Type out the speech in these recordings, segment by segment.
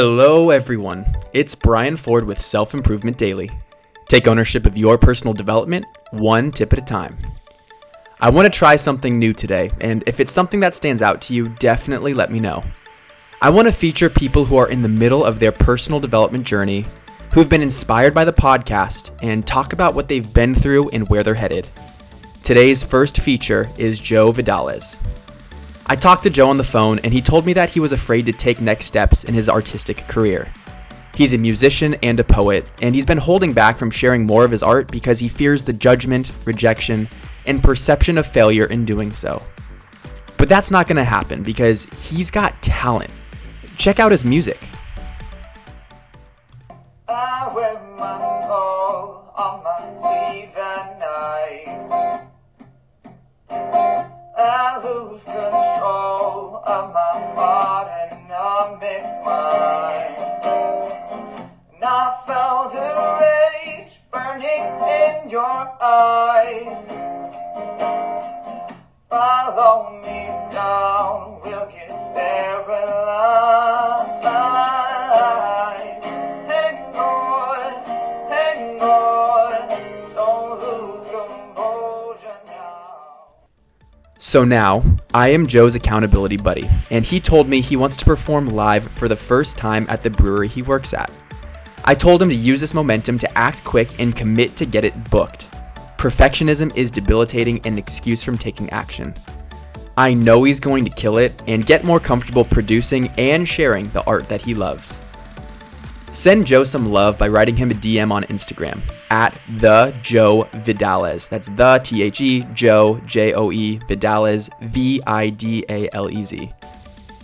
Hello, everyone. It's Brian Ford with Self Improvement Daily. Take ownership of your personal development, one tip at a time. I want to try something new today, and if it's something that stands out to you, definitely let me know. I want to feature people who are in the middle of their personal development journey, who've been inspired by the podcast, and talk about what they've been through and where they're headed. Today's first feature is Joe Vidalez. I talked to Joe on the phone, and he told me that he was afraid to take next steps in his artistic career. He's a musician and a poet, and he's been holding back from sharing more of his art because he fears the judgment, rejection, and perception of failure in doing so. But that's not going to happen because he's got talent. Check out his music. Of my heart and numbing mind. And I felt the rage burning in your eyes. Follow me down, we'll get So now, I am Joe's accountability buddy, and he told me he wants to perform live for the first time at the brewery he works at. I told him to use this momentum to act quick and commit to get it booked. Perfectionism is debilitating and an excuse from taking action. I know he's going to kill it and get more comfortable producing and sharing the art that he loves. Send Joe some love by writing him a DM on Instagram at the Joe Vidalez. That's the T H E Joe J O E Vidalez V I D A L E Z.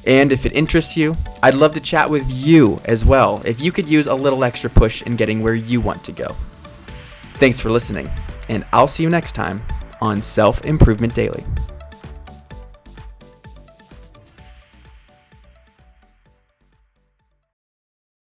And if it interests you, I'd love to chat with you as well if you could use a little extra push in getting where you want to go. Thanks for listening, and I'll see you next time on Self Improvement Daily.